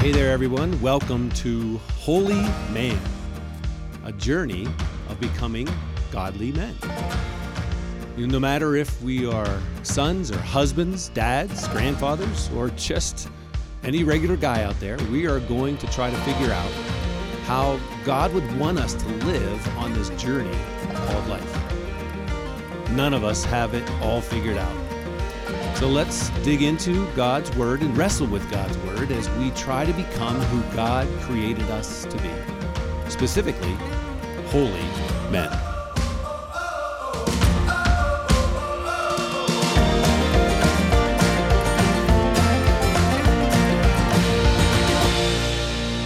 Hey there, everyone. Welcome to Holy Man, a journey of becoming godly men. No matter if we are sons or husbands, dads, grandfathers, or just any regular guy out there, we are going to try to figure out how God would want us to live on this journey called life. None of us have it all figured out. So let's dig into God's Word and wrestle with God's Word as we try to become who God created us to be. Specifically, holy men.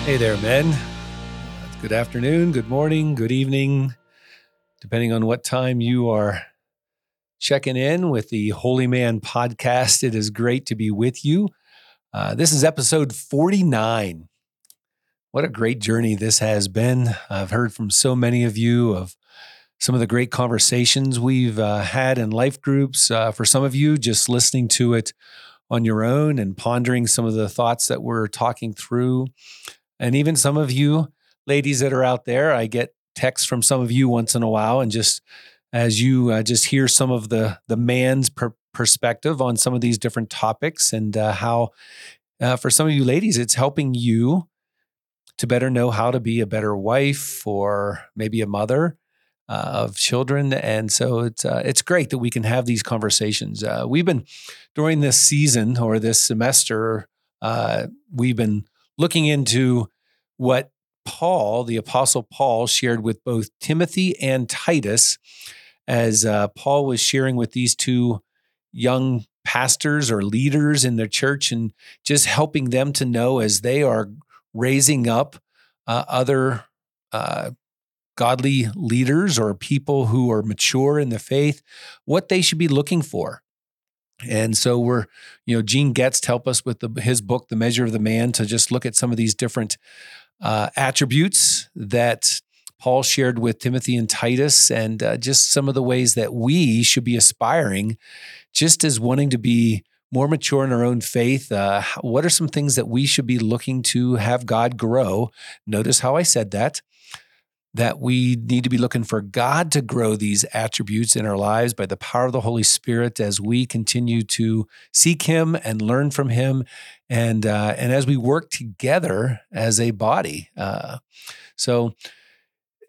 Hey there, men. Good afternoon, good morning, good evening, depending on what time you are checking in with the Holy Man podcast. It is great to be with you. Uh, this is episode 49. What a great journey this has been. I've heard from so many of you of some of the great conversations we've uh, had in life groups. Uh, for some of you, just listening to it on your own and pondering some of the thoughts that we're talking through. And even some of you ladies that are out there, I get texts from some of you once in a while and just as you uh, just hear some of the the man's per- perspective on some of these different topics and uh, how uh, for some of you ladies it's helping you to better know how to be a better wife or maybe a mother uh, of children. And so it's uh, it's great that we can have these conversations. Uh, we've been during this season or this semester we've been looking into what Paul, the Apostle Paul, shared with both Timothy and Titus as uh, Paul was sharing with these two young pastors or leaders in their church and just helping them to know as they are raising up uh, other uh, godly leaders or people who are mature in the faith, what they should be looking for. And so we're, you know, Gene Getz help us with the, his book, The Measure of the Man, to just look at some of these different uh, attributes that Paul shared with Timothy and Titus, and uh, just some of the ways that we should be aspiring, just as wanting to be more mature in our own faith. Uh, what are some things that we should be looking to have God grow? Notice how I said that. That we need to be looking for God to grow these attributes in our lives by the power of the Holy Spirit as we continue to seek Him and learn from Him, and uh, and as we work together as a body. Uh, so,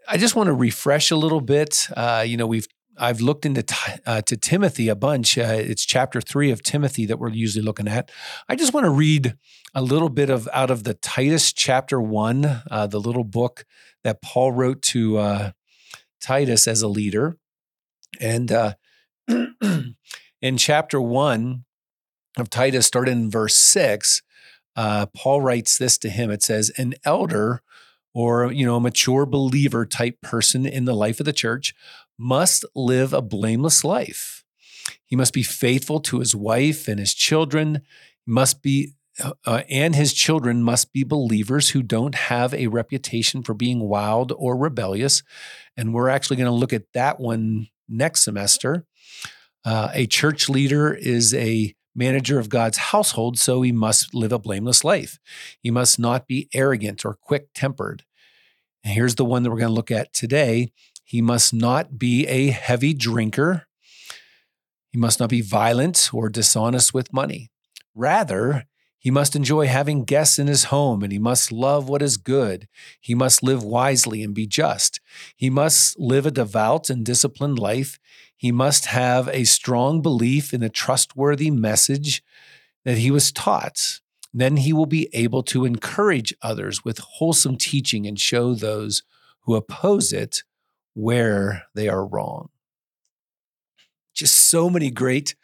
I just want to refresh a little bit. Uh, you know, we've I've looked into uh, to Timothy a bunch. Uh, it's chapter three of Timothy that we're usually looking at. I just want to read a little bit of out of the Titus chapter one, uh, the little book that Paul wrote to uh, Titus as a leader, and uh, in chapter one of Titus, starting in verse six, uh, Paul writes this to him. It says, "An elder." Or you know a mature believer type person in the life of the church must live a blameless life. He must be faithful to his wife and his children must be uh, uh, and his children must be believers who don't have a reputation for being wild or rebellious. And we're actually going to look at that one next semester. Uh, a church leader is a manager of God's household, so he must live a blameless life. He must not be arrogant or quick tempered. Here's the one that we're going to look at today. He must not be a heavy drinker. He must not be violent or dishonest with money. Rather, he must enjoy having guests in his home and he must love what is good. He must live wisely and be just. He must live a devout and disciplined life. He must have a strong belief in the trustworthy message that he was taught. Then he will be able to encourage others with wholesome teaching and show those who oppose it where they are wrong. Just so many great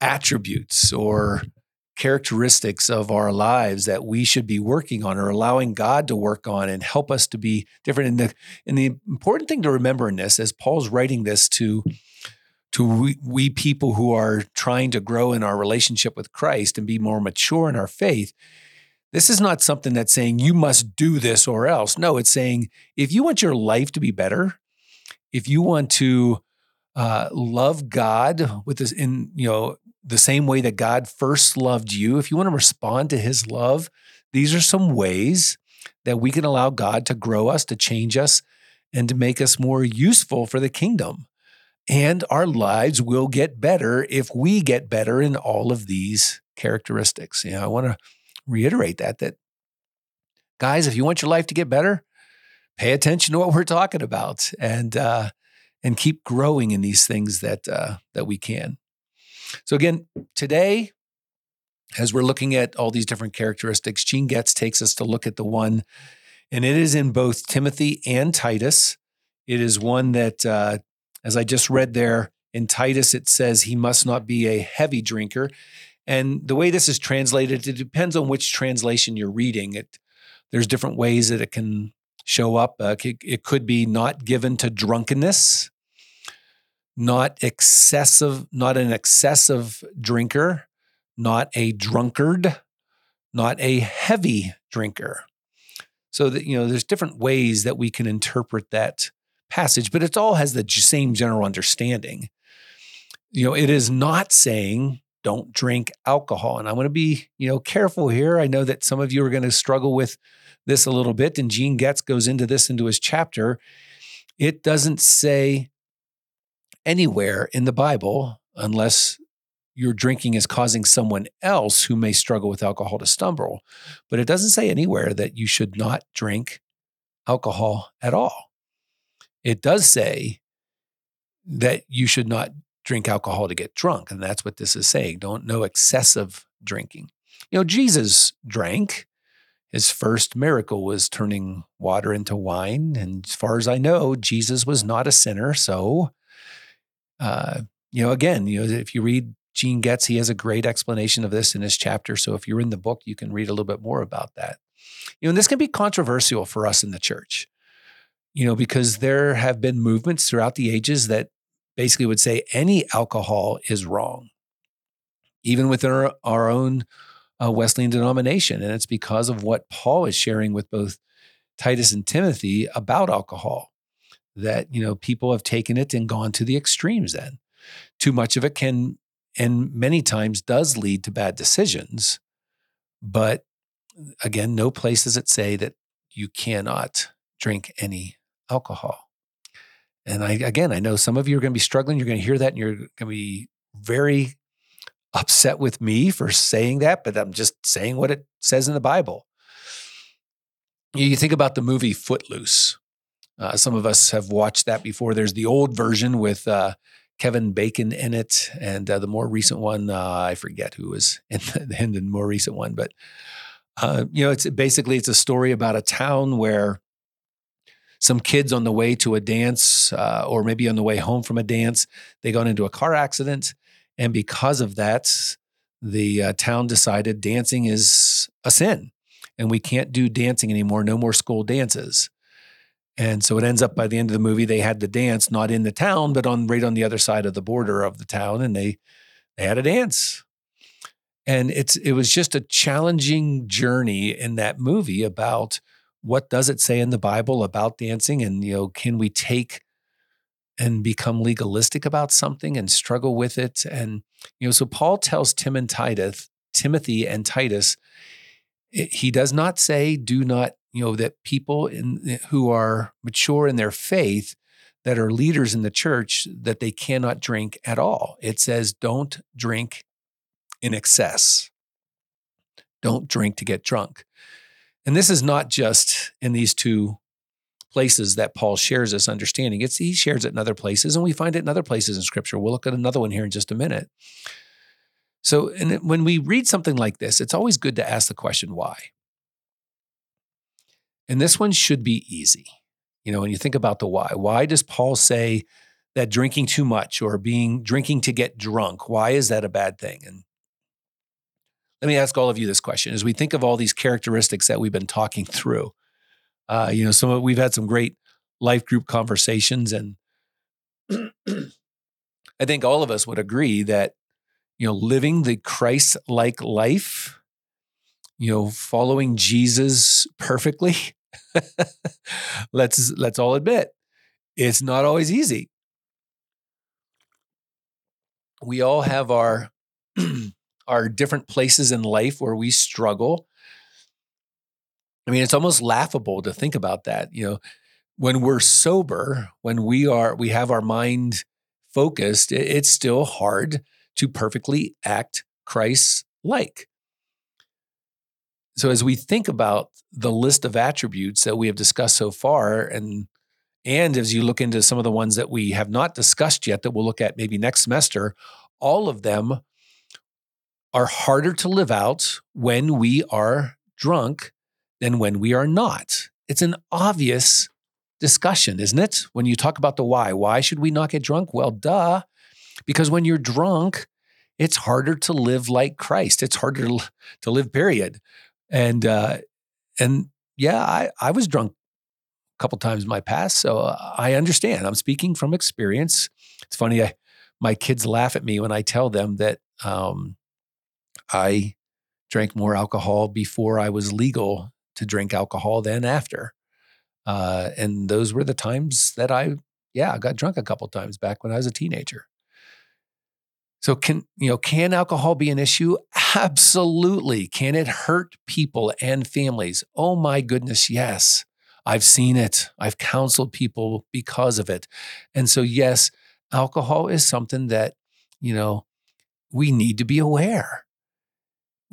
attributes or characteristics of our lives that we should be working on or allowing God to work on and help us to be different. And the, and the important thing to remember in this, as Paul's writing this to, to we, we people who are trying to grow in our relationship with Christ and be more mature in our faith, this is not something that's saying you must do this or else. No, it's saying if you want your life to be better, if you want to uh, love God with this in you know the same way that God first loved you, if you want to respond to his love, these are some ways that we can allow God to grow us, to change us, and to make us more useful for the kingdom. And our lives will get better if we get better in all of these characteristics. You know, I want to reiterate that that guys, if you want your life to get better, pay attention to what we're talking about and uh, and keep growing in these things that uh, that we can. So again, today, as we're looking at all these different characteristics, Gene Getz takes us to look at the one, and it is in both Timothy and Titus. It is one that uh, as I just read there in Titus, it says he must not be a heavy drinker. And the way this is translated, it depends on which translation you're reading. It there's different ways that it can show up. Uh, it, it could be not given to drunkenness, not excessive, not an excessive drinker, not a drunkard, not a heavy drinker. So that you know, there's different ways that we can interpret that passage, but it all has the same general understanding. You know, it is not saying don't drink alcohol. And I want to be, you know, careful here. I know that some of you are going to struggle with this a little bit, and Gene Getz goes into this into his chapter. It doesn't say anywhere in the Bible, unless your drinking is causing someone else who may struggle with alcohol to stumble, but it doesn't say anywhere that you should not drink alcohol at all. It does say that you should not drink alcohol to get drunk. And that's what this is saying. Don't no excessive drinking. You know, Jesus drank. His first miracle was turning water into wine. And as far as I know, Jesus was not a sinner. So, uh, you know, again, you know, if you read Gene Getz, he has a great explanation of this in his chapter. So if you're in the book, you can read a little bit more about that. You know, and this can be controversial for us in the church you know, because there have been movements throughout the ages that basically would say any alcohol is wrong, even within our, our own uh, Wesleyan denomination. And it's because of what Paul is sharing with both Titus and Timothy about alcohol that, you know, people have taken it and gone to the extremes then. Too much of it can, and many times does lead to bad decisions. But again, no place does it say that you cannot drink any alcohol. And I, again, I know some of you are going to be struggling. You're going to hear that and you're going to be very upset with me for saying that, but I'm just saying what it says in the Bible. You think about the movie Footloose. Uh, some of us have watched that before. There's the old version with uh, Kevin Bacon in it, and uh, the more recent one, uh, I forget who was in the, in the more recent one. But uh, you know, it's basically it's a story about a town where some kids on the way to a dance uh, or maybe on the way home from a dance, they got into a car accident. And because of that, the town decided dancing is a sin and we can't do dancing anymore. No more school dances. And so it ends up by the end of the movie, they had the dance not in the town, but on right on the other side of the border of the town, and they they had a dance. And it's it was just a challenging journey in that movie about what does it say in the Bible about dancing? And, you know, can we take and become legalistic about something and struggle with it? And, you know, so Paul tells Tim and Titus, Timothy and Titus, he does not say, do not, you know, that people in, who are mature in their faith, that are leaders in the church, that they cannot drink at all. It says, don't drink in excess. Don't drink to get drunk. And this is not just in these two places that Paul shares this understanding. It's he shares it in other places, and we find it in other places in Scripture. We'll look at another one here in just a minute. So, and when we read something like this, it's always good to ask the question why. And this one should be easy. You know, when you think about the why, why does Paul say that drinking too much or being drinking to get drunk, why is that a bad thing? And let me ask all of you this question as we think of all these characteristics that we've been talking through. Uh, you know, some of, we've had some great life group conversations, and I think all of us would agree that you know living the Christ-like life, you know, following Jesus perfectly. let's let's all admit it's not always easy. We all have our our different places in life where we struggle. I mean, it's almost laughable to think about that. You know, when we're sober, when we are, we have our mind focused, it's still hard to perfectly act Christ like. So, as we think about the list of attributes that we have discussed so far, and and as you look into some of the ones that we have not discussed yet that we'll look at maybe next semester, all of them are harder to live out when we are drunk than when we are not. It's an obvious discussion, isn't it? When you talk about the why, why should we not get drunk? Well, duh. Because when you're drunk, it's harder to live like Christ. It's harder to, to live, period. And uh, and yeah, I, I was drunk a couple times in my past, so I understand. I'm speaking from experience. It's funny, I, my kids laugh at me when I tell them that um, I drank more alcohol before I was legal to drink alcohol than after. Uh, and those were the times that I, yeah, I got drunk a couple times back when I was a teenager. So can you know can alcohol be an issue? Absolutely. Can it hurt people and families? Oh my goodness, yes. I've seen it. I've counseled people because of it. And so yes, alcohol is something that, you know, we need to be aware.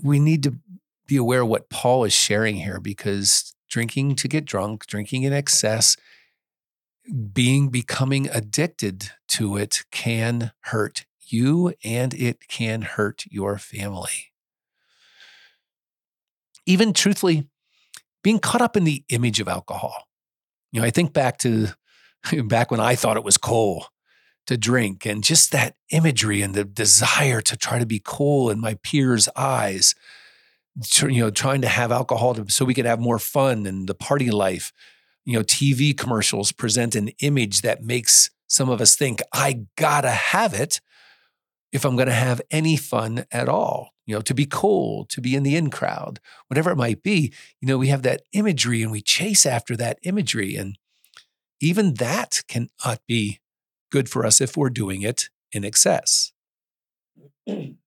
We need to be aware of what Paul is sharing here because drinking to get drunk, drinking in excess, being becoming addicted to it can hurt you and it can hurt your family. Even truthfully, being caught up in the image of alcohol. You know, I think back to back when I thought it was cool to drink and just that imagery and the desire to try to be cool in my peers' eyes. You know, trying to have alcohol to, so we could have more fun and the party life. You know, TV commercials present an image that makes some of us think, I gotta have it if I'm going to have any fun at all, you know, to be cool, to be in the in crowd, whatever it might be, you know, we have that imagery and we chase after that imagery. And even that cannot be good for us if we're doing it in excess. you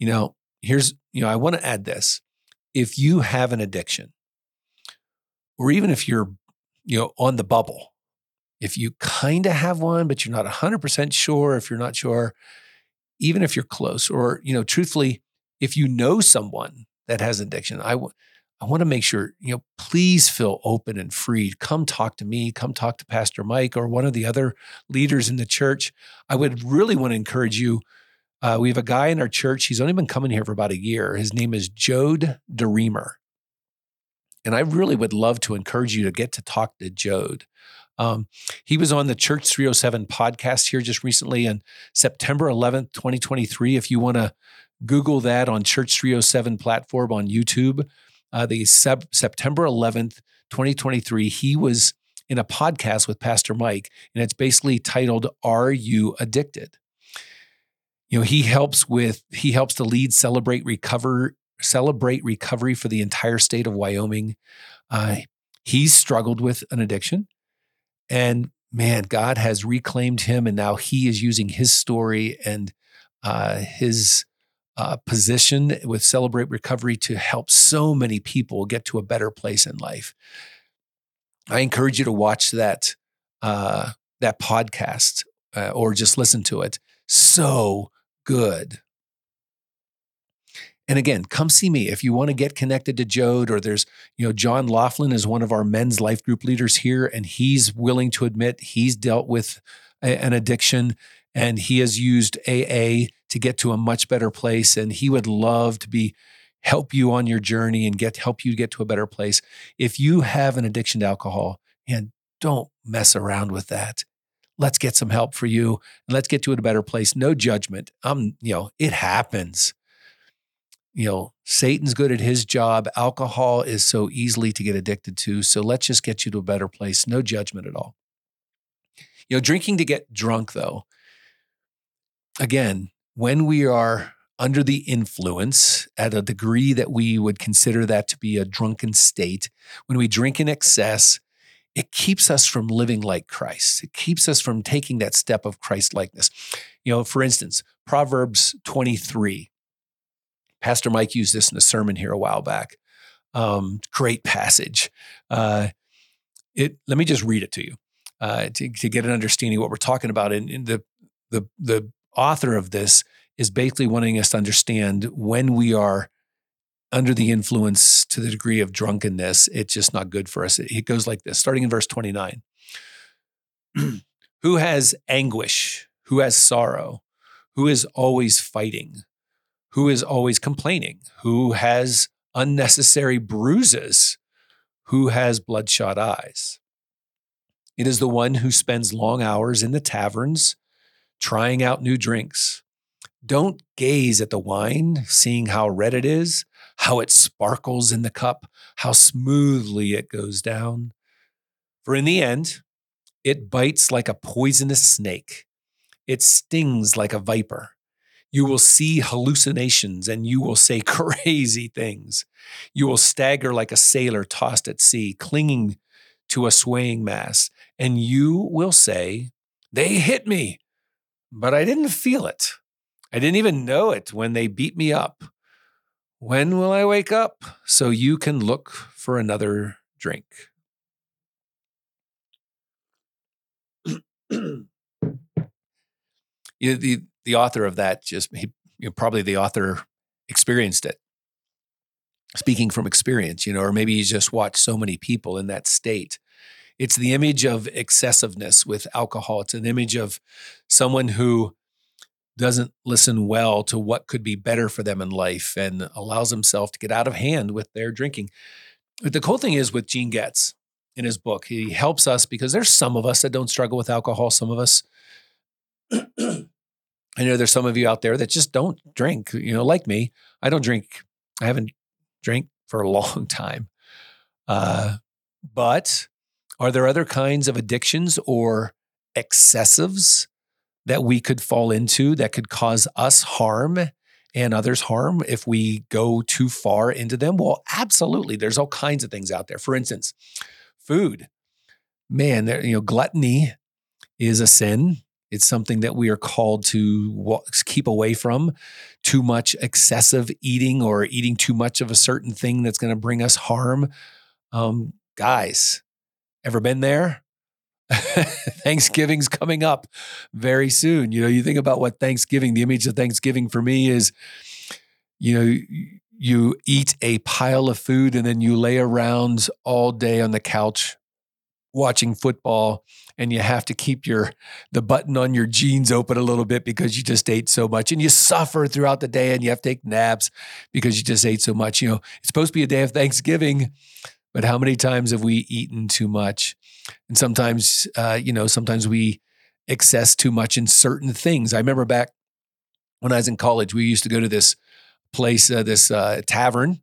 know, here's, you know, I want to add this. If you have an addiction, or even if you're, you know, on the bubble, if you kind of have one, but you're not 100% sure, if you're not sure, even if you're close, or, you know, truthfully, if you know someone that has addiction, I, w- I want to make sure, you know, please feel open and free. Come talk to me, come talk to Pastor Mike or one of the other leaders in the church. I would really want to encourage you. Uh, we have a guy in our church. He's only been coming here for about a year. His name is Jode DeReamer. And I really would love to encourage you to get to talk to Jode. Um, he was on the Church 307 podcast here just recently on September 11th, 2023. If you want to Google that on Church 307 platform on YouTube, uh, the sep- September 11th, 2023, he was in a podcast with Pastor Mike, and it's basically titled "Are You Addicted?" You know, he helps with he helps to lead celebrate recover celebrate recovery for the entire state of Wyoming. Uh, he's struggled with an addiction. And man, God has reclaimed him, and now he is using his story and uh, his uh, position with Celebrate Recovery to help so many people get to a better place in life. I encourage you to watch that uh, that podcast uh, or just listen to it. So good. And again, come see me if you want to get connected to Jode or there's, you know, John Laughlin is one of our men's life group leaders here, and he's willing to admit he's dealt with a, an addiction and he has used AA to get to a much better place. And he would love to be help you on your journey and get help you get to a better place. If you have an addiction to alcohol, and don't mess around with that. Let's get some help for you and let's get to a better place. No judgment. Um, you know, it happens you know, Satan's good at his job. Alcohol is so easily to get addicted to. So let's just get you to a better place. No judgment at all. You know, drinking to get drunk, though, again, when we are under the influence at a degree that we would consider that to be a drunken state, when we drink in excess, it keeps us from living like Christ. It keeps us from taking that step of Christ likeness. You know, for instance, Proverbs 23 Pastor Mike used this in a sermon here a while back. Um, great passage. Uh, it. Let me just read it to you uh, to, to get an understanding of what we're talking about. And, and the the the author of this is basically wanting us to understand when we are under the influence to the degree of drunkenness, it's just not good for us. It goes like this, starting in verse 29. Who has anguish? Who has sorrow? Who is always fighting? Who is always complaining? Who has unnecessary bruises? Who has bloodshot eyes? It is the one who spends long hours in the taverns trying out new drinks. Don't gaze at the wine, seeing how red it is, how it sparkles in the cup, how smoothly it goes down. For in the end, it bites like a poisonous snake. It stings like a viper. You will see hallucinations and you will say crazy things. You will stagger like a sailor tossed at sea, clinging to a swaying mast. And you will say, They hit me, but I didn't feel it. I didn't even know it when they beat me up. When will I wake up so you can look for another drink? you the the author of that just he you know, probably the author experienced it speaking from experience you know or maybe he's just watched so many people in that state it's the image of excessiveness with alcohol it's an image of someone who doesn't listen well to what could be better for them in life and allows himself to get out of hand with their drinking but the cool thing is with gene getz in his book. He helps us because there's some of us that don't struggle with alcohol. Some of us, I know there's some of you out there that just don't drink. You know, like me, I don't drink. I haven't drank for a long time. Uh, but are there other kinds of addictions or excessives that we could fall into that could cause us harm and others harm if we go too far into them? Well, absolutely. There's all kinds of things out there. For instance, food. Man, there, you know, gluttony is a sin. It's something that we are called to keep away from. Too much excessive eating or eating too much of a certain thing that's going to bring us harm. Um, guys, ever been there? Thanksgiving's coming up very soon. You know, you think about what Thanksgiving, the image of Thanksgiving for me is, you know, you eat a pile of food and then you lay around all day on the couch watching football and you have to keep your the button on your jeans open a little bit because you just ate so much and you suffer throughout the day and you have to take naps because you just ate so much you know it's supposed to be a day of thanksgiving but how many times have we eaten too much and sometimes uh, you know sometimes we excess too much in certain things i remember back when i was in college we used to go to this place, uh, this uh, tavern.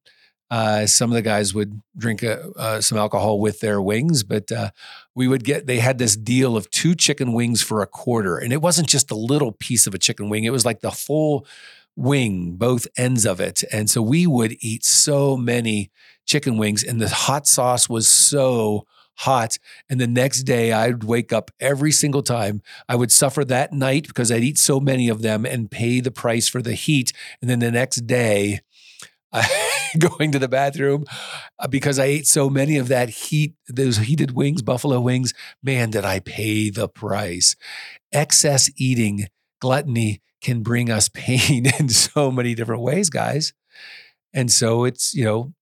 Uh, some of the guys would drink uh, uh, some alcohol with their wings, but uh, we would get, they had this deal of two chicken wings for a quarter. And it wasn't just a little piece of a chicken wing, it was like the full wing, both ends of it. And so we would eat so many chicken wings, and the hot sauce was so hot. And the next day, I'd wake up every single time. I would suffer that night because I'd eat so many of them and pay the price for the heat. And then the next day, going to the bathroom uh, because I ate so many of that heat, those heated wings, buffalo wings. Man, did I pay the price. Excess eating, gluttony can bring us pain in so many different ways, guys. And so it's, you know,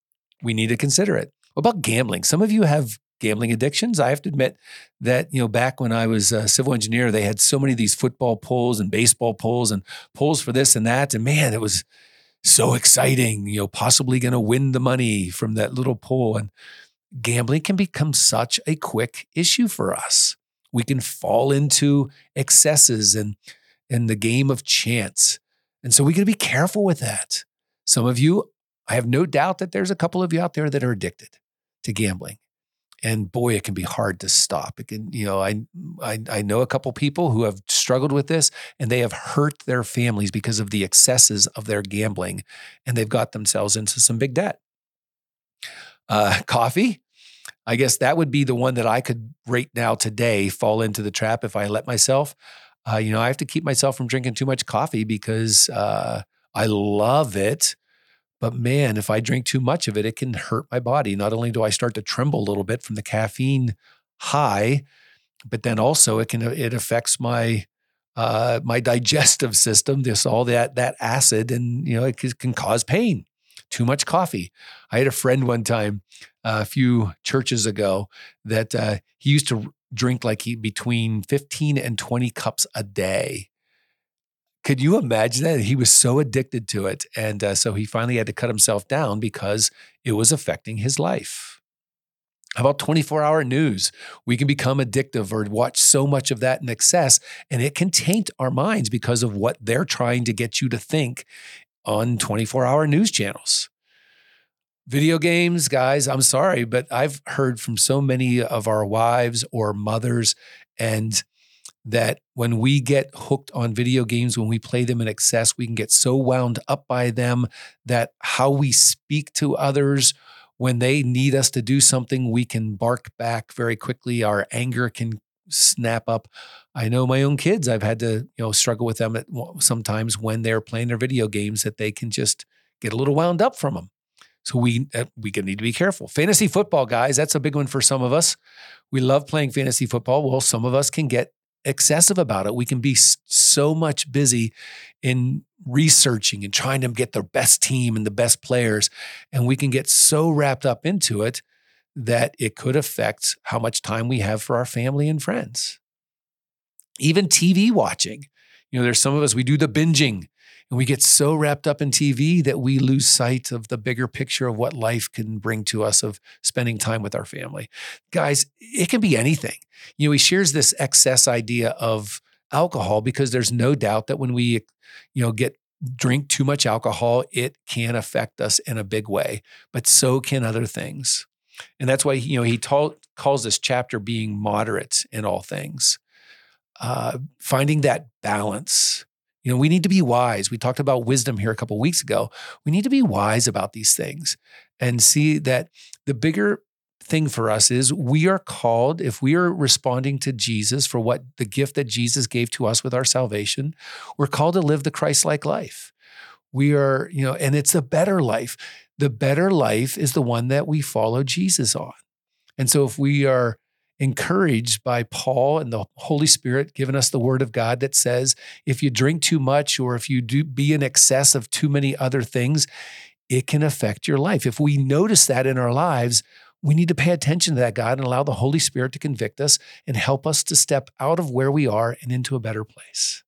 we need to consider it. What about gambling? Some of you have gambling addictions. I have to admit that, you know, back when I was a civil engineer, they had so many of these football pulls and baseball pulls and pulls for this and that. And man, it was so exciting, you know, possibly going to win the money from that little pull. And gambling can become such a quick issue for us. We can fall into excesses and, and the game of chance. And so we got to be careful with that. Some of you, I have no doubt that there's a couple of you out there that are addicted to gambling and boy it can be hard to stop. It can you know I, I i know a couple people who have struggled with this and they have hurt their families because of the excesses of their gambling and they've got themselves into some big debt. Uh, coffee? I guess that would be the one that i could right now today fall into the trap if i let myself. Uh, you know i have to keep myself from drinking too much coffee because uh, i love it But man, if I drink too much of it, it can hurt my body. Not only do I start to tremble a little bit from the caffeine high, but then also it can it affects my uh, my digestive system. This all that that acid, and you know it can cause pain. Too much coffee. I had a friend one time, uh, a few churches ago, that uh, he used to drink like he between fifteen and twenty cups a day. Could you imagine that? He was so addicted to it, and uh, so he finally had to cut himself down because it was affecting his life. How about 24 hour news? We can become addictive or watch so much of that in excess, and it can taint our minds because of what they're trying to get you to think on 24 hour news channels. Video games, guys, I'm sorry, but I've heard from so many of our wives or mothers, and that when we get hooked on video games, when we play them in excess, we can get so wound up by them that how we speak to others when they need us to do something, we can bark back very quickly. Our anger can snap up. I know my own kids, I've had to, you know, struggle with them at, sometimes when they're playing their video games that they can just get a little wound up from them. So we uh, we need to be careful. Fantasy football, guys, that's a big one for some of us. We love playing fantasy football. Well, some of us can get excessive about it. We can be so much busy in researching and trying to get the best team and the best players. And we can get so wrapped up into it that it could affect how much time we have for our family and friends. Even TV watching. You know, there's some of us, we do the binging and we get so wrapped up in TV that we lose sight of the bigger picture of what life can bring to us of spending time with our family. Guys, it can be anything. You know, he shares this excess idea of alcohol because there's no doubt that when we, you know, get drink too much alcohol, it can affect us in a big way, but so can other things. And that's why, you know, he calls this chapter being moderate in all things. Uh, finding that balance you know, we need to be wise. We talked about wisdom here a couple weeks ago. We need to be wise about these things and see that the bigger thing for us is we are called, if we are responding to Jesus for what the gift that Jesus gave to us with our salvation, we're called to live the Christ like life. We are, you know, and it's a better life. The better life is the one that we follow Jesus on. And so if we are encouraged by Paul and the Holy Spirit giving us the word of God that says if you drink too much or if you do be in excess of too many other things, it can affect your life. If we notice that in our lives, we need to pay attention to that, God, and allow the Holy Spirit to convict us and help us to step out of where we are and into a better place.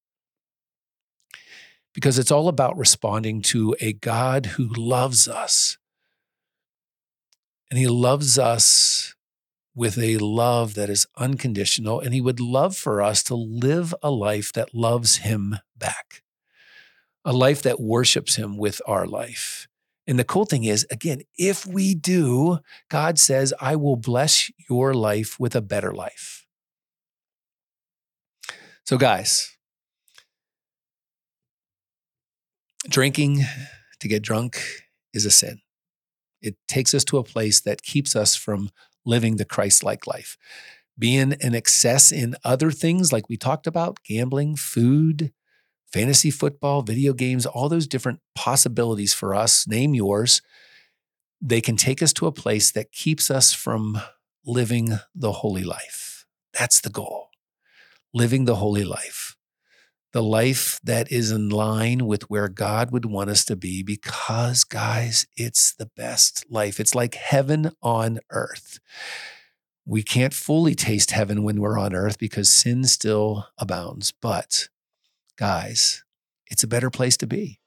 Because it's all about responding to a God who loves us. And He loves us with a love that is unconditional. And He would love for us to live a life that loves Him back, a life that worships Him with our life. And the cool thing is, again, if we do, God says, I will bless your life with a better life. So, guys, drinking to get drunk is a sin. It takes us to a place that keeps us from living the Christ like life. Being an excess in other things like we talked about gambling, food, fantasy football, video games, all those different possibilities for us, name yours, they can take us to a place that keeps us from living the holy life. That's the goal. Living the holy life. The life that is in line with where God would want us to be because, guys, it's the best life. It's like heaven on earth. We can't fully taste heaven when we're on earth because sin still abounds. But guys, it's a better place to be.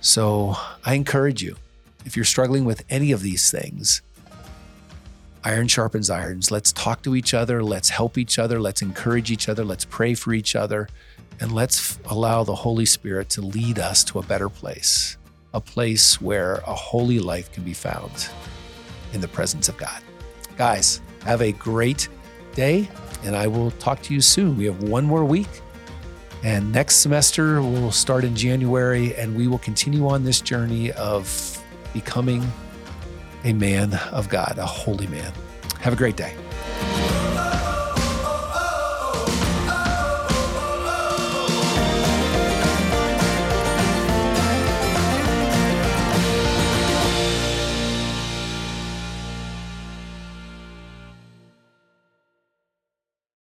So I encourage you, if you're struggling with any of these things, iron sharpens irons. Let's talk to each other. Let's help each other. Let's encourage each other. Let's pray for each other. And let's allow the Holy Spirit to lead us to a better place, a place where a holy life can be found in the presence of God. Guys, have a great day, and I will talk to you soon. We have one more week and next semester we'll start in January, and we will continue on this journey of becoming a man of God, a holy man. Have a great day.